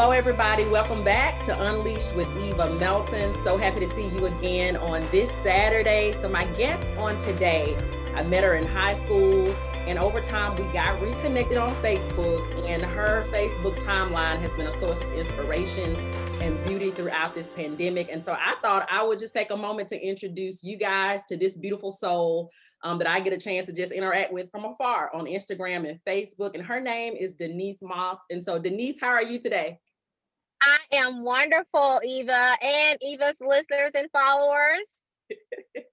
Hello, everybody. Welcome back to Unleashed with Eva Melton. So happy to see you again on this Saturday. So, my guest on today, I met her in high school, and over time, we got reconnected on Facebook. And her Facebook timeline has been a source of inspiration and beauty throughout this pandemic. And so, I thought I would just take a moment to introduce you guys to this beautiful soul um, that I get a chance to just interact with from afar on Instagram and Facebook. And her name is Denise Moss. And so, Denise, how are you today? I am wonderful, Eva, and Eva's listeners and followers.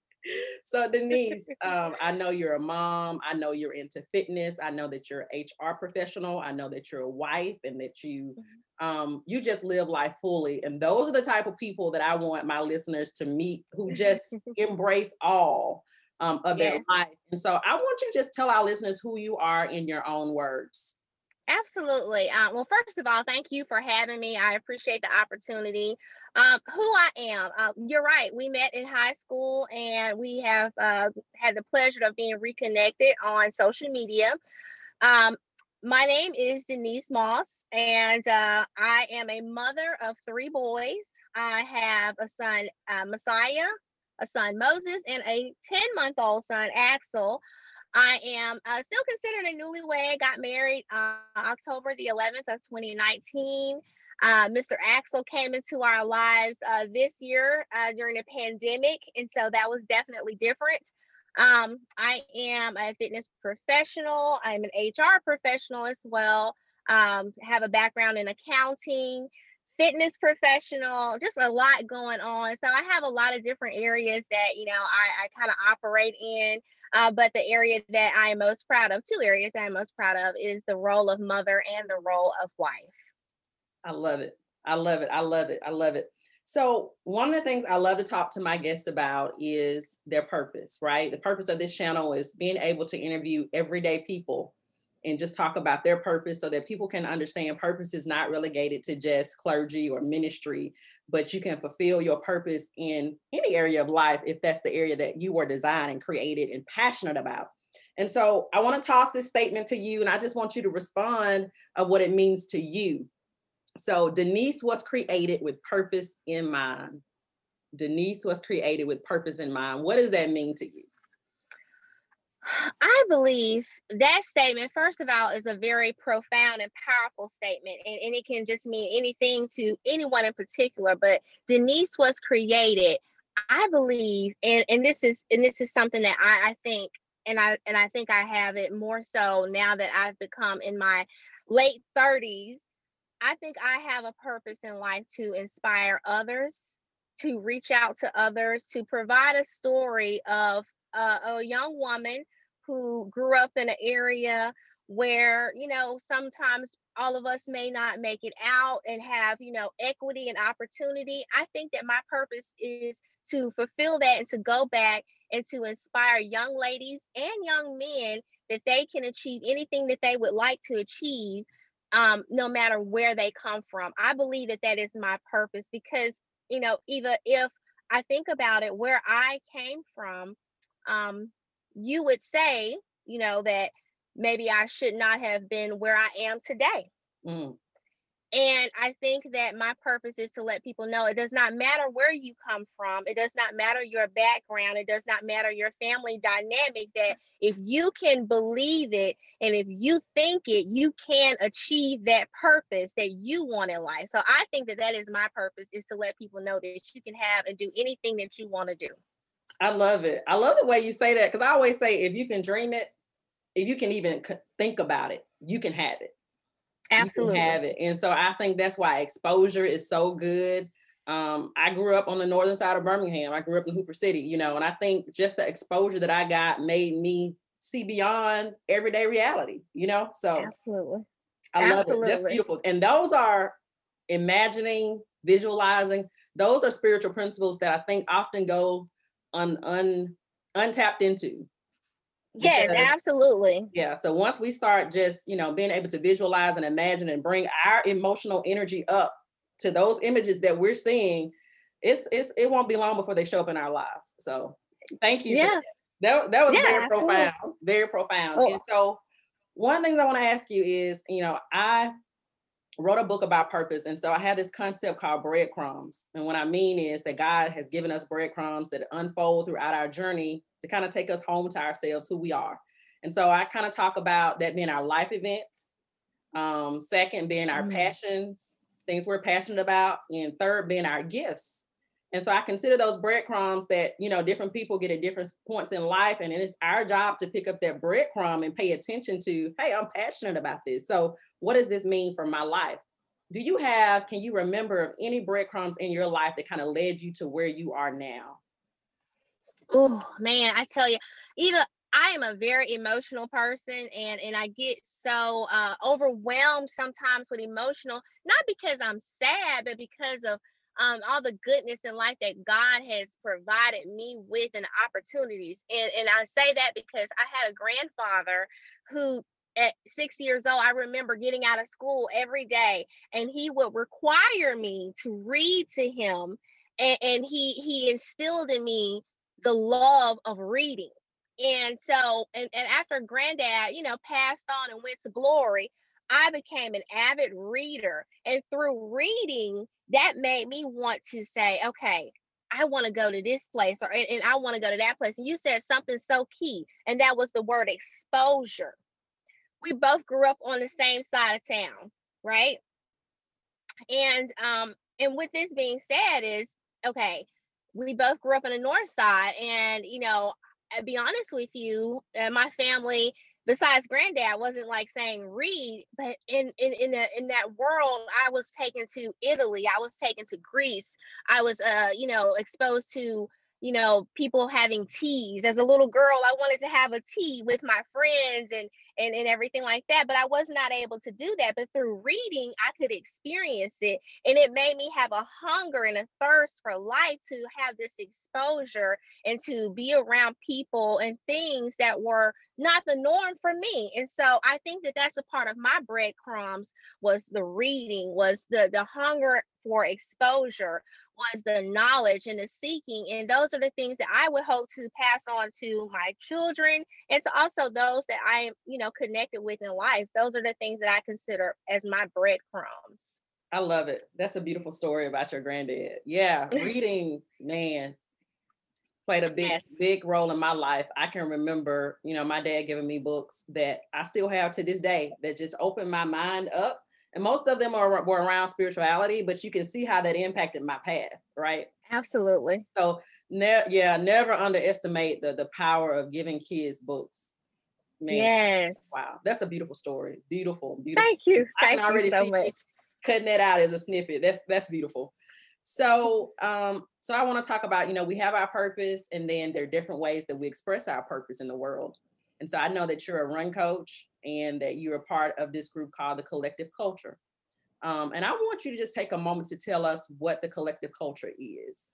so, Denise, um, I know you're a mom. I know you're into fitness. I know that you're an HR professional. I know that you're a wife and that you mm-hmm. um, you just live life fully. And those are the type of people that I want my listeners to meet who just embrace all um, of yes. their life. And so I want you to just tell our listeners who you are in your own words. Absolutely. Uh, well, first of all, thank you for having me. I appreciate the opportunity. Um, who I am, uh, you're right. We met in high school and we have uh, had the pleasure of being reconnected on social media. Um, my name is Denise Moss, and uh, I am a mother of three boys. I have a son, uh, Messiah, a son Moses and a 10 month old son Axel. I am uh, still considered a newlywed. Got married uh, October the 11th of 2019. Uh, Mr. Axel came into our lives uh, this year uh, during the pandemic, and so that was definitely different. Um, I am a fitness professional. I'm an HR professional as well. Um, have a background in accounting fitness professional, just a lot going on. So I have a lot of different areas that, you know, I, I kind of operate in. Uh, but the area that I am most proud of, two areas that I'm most proud of, is the role of mother and the role of wife. I love it. I love it. I love it. I love it. So, one of the things I love to talk to my guests about is their purpose, right? The purpose of this channel is being able to interview everyday people and just talk about their purpose so that people can understand purpose is not relegated to just clergy or ministry, but you can fulfill your purpose in any area of life if that's the area that you were designed and created and passionate about. And so I want to toss this statement to you, and I just want you to respond of what it means to you. So Denise was created with purpose in mind. Denise was created with purpose in mind. What does that mean to you? I believe that statement, first of all, is a very profound and powerful statement, and, and it can just mean anything to anyone in particular. But Denise was created, I believe, and, and this is and this is something that I, I think, and I and I think I have it more so now that I've become in my late 30s. I think I have a purpose in life to inspire others, to reach out to others, to provide a story of uh, a young woman who grew up in an area where, you know, sometimes all of us may not make it out and have, you know, equity and opportunity. I think that my purpose is to fulfill that and to go back and to inspire young ladies and young men that they can achieve anything that they would like to achieve um, no matter where they come from. I believe that that is my purpose because, you know, even if I think about it, where I came from, um, you would say, you know, that maybe I should not have been where I am today. Mm. And I think that my purpose is to let people know it does not matter where you come from. It does not matter your background. It does not matter your family dynamic. That if you can believe it and if you think it, you can achieve that purpose that you want in life. So I think that that is my purpose is to let people know that you can have and do anything that you want to do. I love it. I love the way you say that because I always say if you can dream it, if you can even think about it, you can have it. Absolutely. have it. And so I think that's why exposure is so good. Um, I grew up on the northern side of Birmingham. I grew up in Hooper City, you know, and I think just the exposure that I got made me see beyond everyday reality, you know? So absolutely. I love absolutely. it. That's beautiful. And those are imagining, visualizing, those are spiritual principles that I think often go un, un untapped into. Because, yes, absolutely. Yeah. So once we start just, you know, being able to visualize and imagine and bring our emotional energy up to those images that we're seeing, it's it's it won't be long before they show up in our lives. So thank you. Yeah. That. that, that was yeah, very absolutely. profound. Very profound. Oh. And so one of the things I want to ask you is, you know, I wrote a book about purpose. And so I had this concept called breadcrumbs. And what I mean is that God has given us breadcrumbs that unfold throughout our journey to kind of take us home to ourselves, who we are. And so I kind of talk about that being our life events, um, second being our mm. passions, things we're passionate about, and third being our gifts. And so I consider those breadcrumbs that, you know, different people get at different points in life. And it's our job to pick up that breadcrumb and pay attention to, hey, I'm passionate about this. So what does this mean for my life? Do you have, can you remember of any breadcrumbs in your life that kind of led you to where you are now? Oh man, I tell you, either I am a very emotional person and and I get so uh overwhelmed sometimes with emotional, not because I'm sad, but because of um, all the goodness in life that God has provided me with and opportunities. And, and I say that because I had a grandfather who at six years old, I remember getting out of school every day and he would require me to read to him. And, and he he instilled in me the love of reading. And so, and, and after granddad, you know, passed on and went to glory, I became an avid reader. And through reading, that made me want to say, okay, I want to go to this place or and, and I want to go to that place. And you said something so key, and that was the word exposure. We both grew up on the same side of town, right? And um, and with this being said, is okay, we both grew up on the north side, and you know, I'll be honest with you, uh, my family besides granddad wasn't like saying read but in in in, a, in that world i was taken to italy i was taken to greece i was uh you know exposed to you know people having teas. As a little girl i wanted to have a tea with my friends and and, and everything like that but i was not able to do that but through reading i could experience it and it made me have a hunger and a thirst for life to have this exposure and to be around people and things that were not the norm for me and so i think that that's a part of my breadcrumbs was the reading was the the hunger for exposure was the knowledge and the seeking. And those are the things that I would hope to pass on to my children and to also those that I am, you know, connected with in life. Those are the things that I consider as my breadcrumbs. I love it. That's a beautiful story about your granddad. Yeah, reading, man, played a big, yes. big role in my life. I can remember, you know, my dad giving me books that I still have to this day that just opened my mind up and most of them are were around spirituality but you can see how that impacted my path right? Absolutely. So ne- yeah never underestimate the the power of giving kids books. Man, yes. wow that's a beautiful story. Beautiful beautiful. Thank you. I thank you so much. cutting that out as a snippet. That's that's beautiful. So um so i want to talk about you know we have our purpose and then there are different ways that we express our purpose in the world. And so I know that you're a run coach and that you're a part of this group called the Collective Culture. Um, and I want you to just take a moment to tell us what the collective culture is.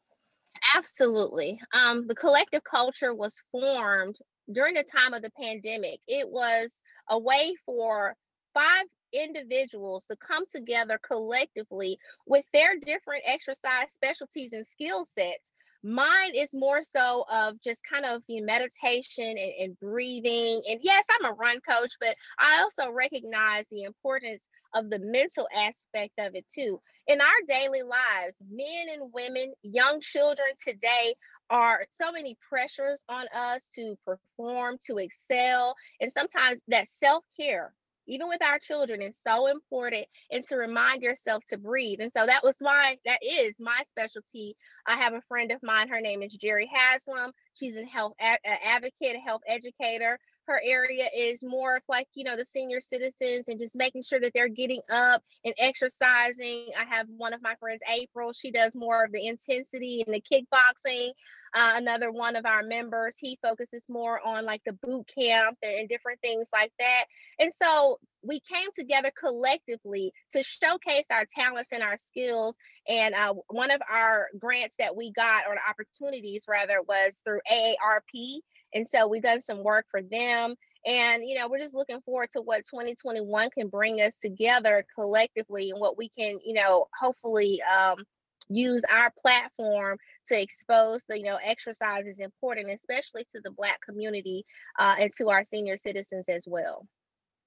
Absolutely. Um, the collective culture was formed during the time of the pandemic. It was a way for five individuals to come together collectively with their different exercise specialties and skill sets Mine is more so of just kind of you know, meditation and, and breathing. And yes, I'm a run coach, but I also recognize the importance of the mental aspect of it too. In our daily lives, men and women, young children today are so many pressures on us to perform, to excel, and sometimes that self care even with our children, is so important and to remind yourself to breathe. And so that was my, that is my specialty. I have a friend of mine, her name is Jerry Haslam. She's a health a- advocate, a health educator. Her area is more of like, you know, the senior citizens and just making sure that they're getting up and exercising. I have one of my friends, April, she does more of the intensity and the kickboxing. Uh, another one of our members, he focuses more on like the boot camp and, and different things like that. And so we came together collectively to showcase our talents and our skills. And uh, one of our grants that we got, or opportunities rather, was through AARP. And so we've done some work for them. And, you know, we're just looking forward to what 2021 can bring us together collectively and what we can, you know, hopefully um, use our platform to expose the you know exercise is important especially to the black community uh, and to our senior citizens as well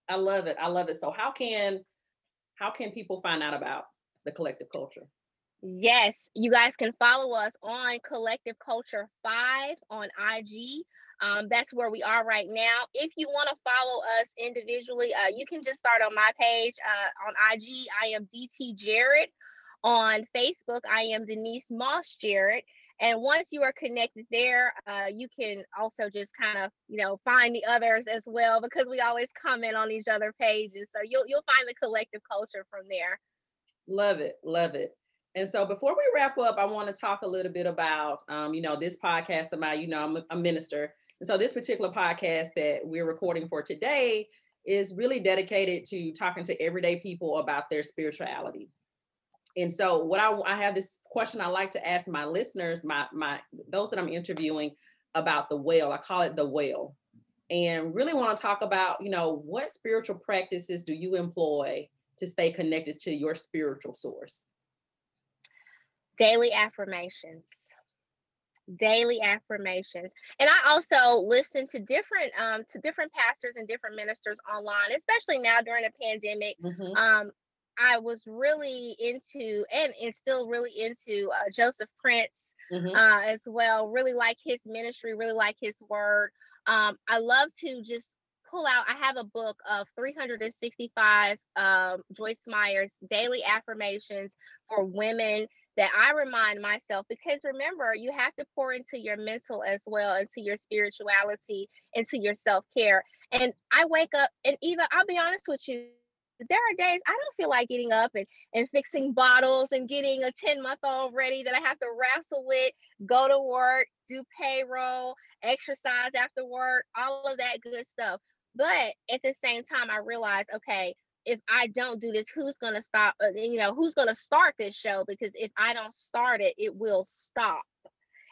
i love it i love it so how can how can people find out about the collective culture? Yes, you guys can follow us on Collective Culture 5 on IG. Um, that's where we are right now. If you want to follow us individually, uh, you can just start on my page uh, on IG. I am DT Jarrett. On Facebook, I am Denise Moss Jarrett. And once you are connected there, uh, you can also just kind of, you know, find the others as well because we always comment on each other pages. So you'll you'll find the collective culture from there. Love it, love it. And so before we wrap up, I want to talk a little bit about, um, you know, this podcast about, you know, I'm a, a minister. And so this particular podcast that we're recording for today is really dedicated to talking to everyday people about their spirituality. And so what I, I have this question I like to ask my listeners, my my those that I'm interviewing about the well. I call it the well. And really want to talk about, you know, what spiritual practices do you employ to stay connected to your spiritual source? Daily affirmations. Daily affirmations. And I also listen to different um to different pastors and different ministers online, especially now during the pandemic. Mm-hmm. Um I was really into and, and still really into uh, Joseph Prince mm-hmm. uh, as well. Really like his ministry, really like his word. Um, I love to just pull out. I have a book of 365 um, Joyce Meyer's daily affirmations for women that I remind myself because remember, you have to pour into your mental as well, into your spirituality, into your self care. And I wake up, and Eva, I'll be honest with you, there are days I don't feel like getting up and, and fixing bottles and getting a 10 month old ready that I have to wrestle with, go to work, do payroll, exercise after work, all of that good stuff. But at the same time, I realize, okay, if I don't do this, who's going to stop? Uh, you know, who's going to start this show? Because if I don't start it, it will stop.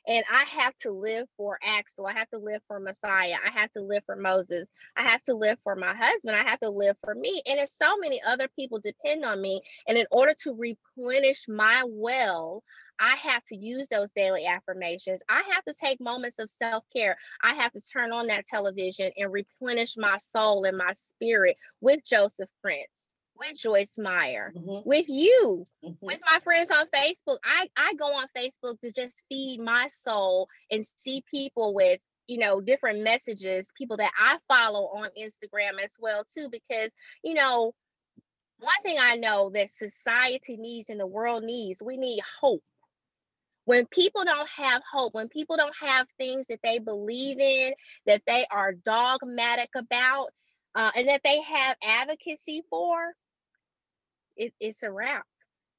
And I have to live for Axel. I have to live for Messiah. I have to live for Moses. I have to live for my husband. I have to live for me. And if so many other people depend on me. And in order to replenish my well, I have to use those daily affirmations. I have to take moments of self care. I have to turn on that television and replenish my soul and my spirit with Joseph Prince with Joyce Meyer, mm-hmm. with you, mm-hmm. with my friends on Facebook. I, I go on Facebook to just feed my soul and see people with, you know, different messages, people that I follow on Instagram as well, too, because, you know, one thing I know that society needs and the world needs, we need hope. When people don't have hope, when people don't have things that they believe in, that they are dogmatic about, uh, and that they have advocacy for, it, it's a wrap.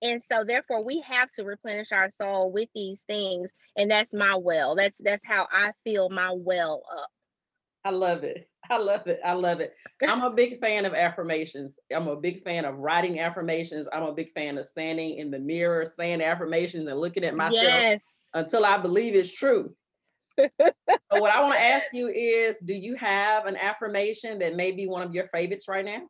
And so therefore we have to replenish our soul with these things. And that's my well. That's that's how I feel my well up. I love it. I love it. I love it. I'm a big fan of affirmations. I'm a big fan of writing affirmations. I'm a big fan of standing in the mirror, saying affirmations and looking at myself yes. until I believe it's true. so what I want to ask you is do you have an affirmation that may be one of your favorites right now?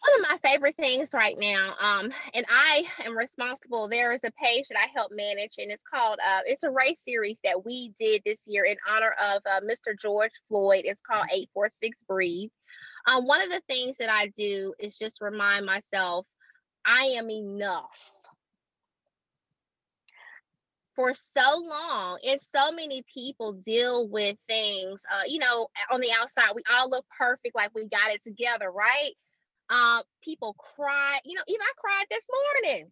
One of my favorite things right now um and i am responsible there is a page that i help manage and it's called uh it's a race series that we did this year in honor of uh, mr george floyd. It's called 846 breathe. Um one of the things that i do is just remind myself i am enough. For so long and so many people deal with things uh, you know on the outside we all look perfect like we got it together right uh, people cry. You know, even I cried this morning.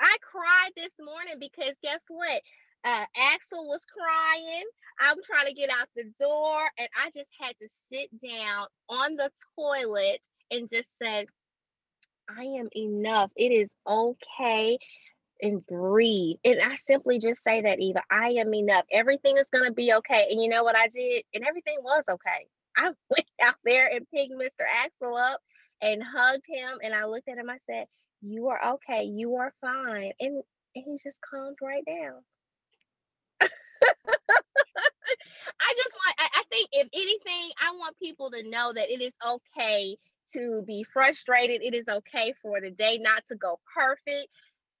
I cried this morning because guess what? Uh, Axel was crying. I'm trying to get out the door, and I just had to sit down on the toilet and just said, I am enough. It is okay and breathe. And I simply just say that, Eva, I am enough. Everything is going to be okay. And you know what I did? And everything was okay. I went out there and picked Mr. Axel up and hugged him. And I looked at him. I said, You are okay. You are fine. And, he just calmed right down. I just want, I, I think if anything, I want people to know that it is okay to be frustrated. It is okay for the day not to go perfect.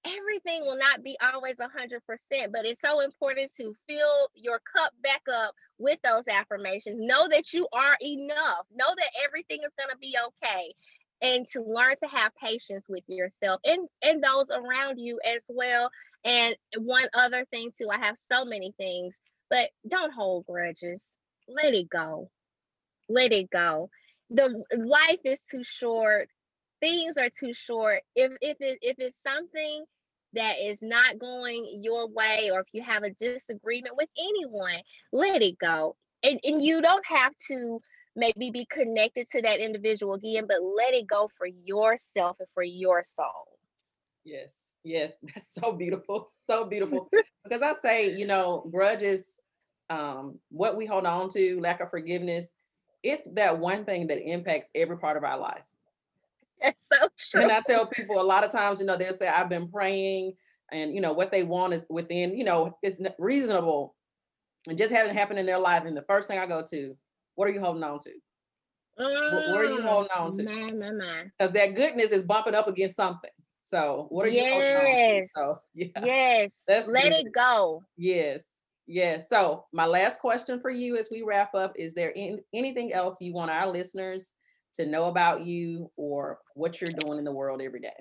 Everything will not be always 100%, but it's so important to fill your cup back up with those affirmations. Know that you are enough. Know that everything is going to be okay. And to learn to have patience with yourself and and those around you as well. And one other thing too i have so many things but don't hold grudges. Let it go. Let it go. The life is too short. Things are too short. If if it if it's something that is not going your way or if you have a disagreement with anyone let it go. And, and you don't have to maybe be connected to that individual again, but let it go for yourself and for your soul. Yes, yes, that's so beautiful, so beautiful. because I say, you know, grudges, um, what we hold on to, lack of forgiveness, it's that one thing that impacts every part of our life. That's so true. And I tell people a lot of times, you know, they'll say, I've been praying, and you know, what they want is within, you know, it's reasonable and just having happened in their life. And the first thing I go to, what are you holding on to? What, what, are you mm, holding on to? Man, man, man. Because that goodness is bumping up against something. So what are you holding on to? So yeah. Yes. That's let good. it go. Yes. Yes. So my last question for you as we wrap up, is there in, anything else you want our listeners to know about you or what you're doing in the world every day?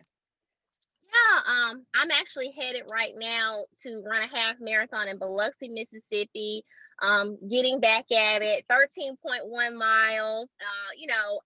Yeah, um, I'm actually headed right now to run a half marathon in Biloxi, Mississippi um, getting back at it, 13.1 miles, uh, you know,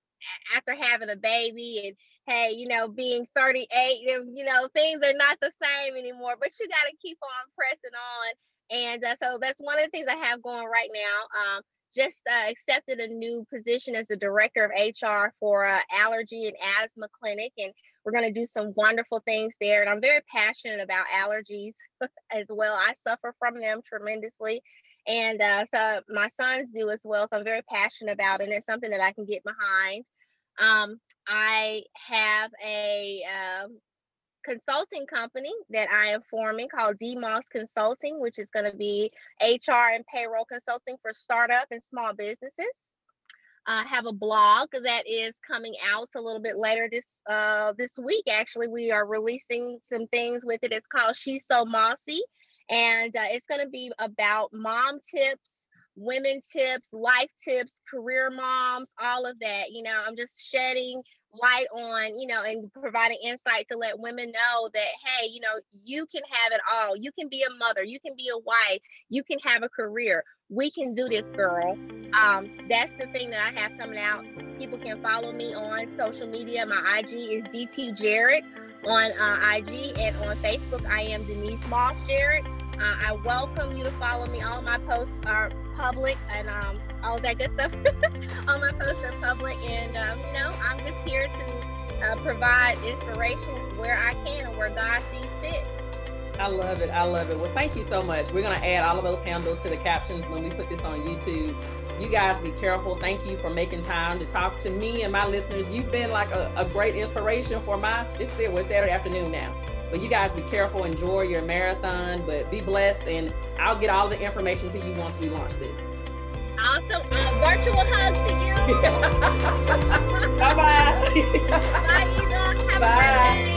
after having a baby and hey, you know, being 38, you know, things are not the same anymore, but you got to keep on pressing on. And uh, so that's one of the things I have going right now. Um, just uh, accepted a new position as the director of HR for uh, allergy and asthma clinic, and we're going to do some wonderful things there. And I'm very passionate about allergies as well. I suffer from them tremendously, and uh, so my sons do as well. So I'm very passionate about it. And it's something that I can get behind. Um, I have a um, consulting company that I am forming called DMOS Consulting, which is going to be HR and payroll consulting for startup and small businesses. I uh, have a blog that is coming out a little bit later this uh, this week. Actually, we are releasing some things with it. It's called She's So Mossy, and uh, it's going to be about mom tips, women tips, life tips, career moms, all of that. You know, I'm just shedding light on, you know, and providing insight to let women know that, hey, you know, you can have it all. You can be a mother, you can be a wife, you can have a career. We can do this, girl. Um, that's the thing that I have coming out. People can follow me on social media. My IG is DT Jarrett on uh, IG and on Facebook. I am Denise Moss Jarrett. Uh, I welcome you to follow me. All my posts are public and um, all that good stuff. all my posts are public, and um, you know, I'm just here to uh, provide inspiration where I can and where God sees fit. I love it. I love it. Well, thank you so much. We're going to add all of those handles to the captions when we put this on YouTube. You guys be careful. Thank you for making time to talk to me and my listeners. You've been like a, a great inspiration for my, it's still, it's Saturday afternoon now. But you guys be careful, enjoy your marathon, but be blessed. And I'll get all the information to you once we launch this. Awesome. Uh, virtual hug to you. Bye-bye. Bye, Eva. Have Bye. a great day.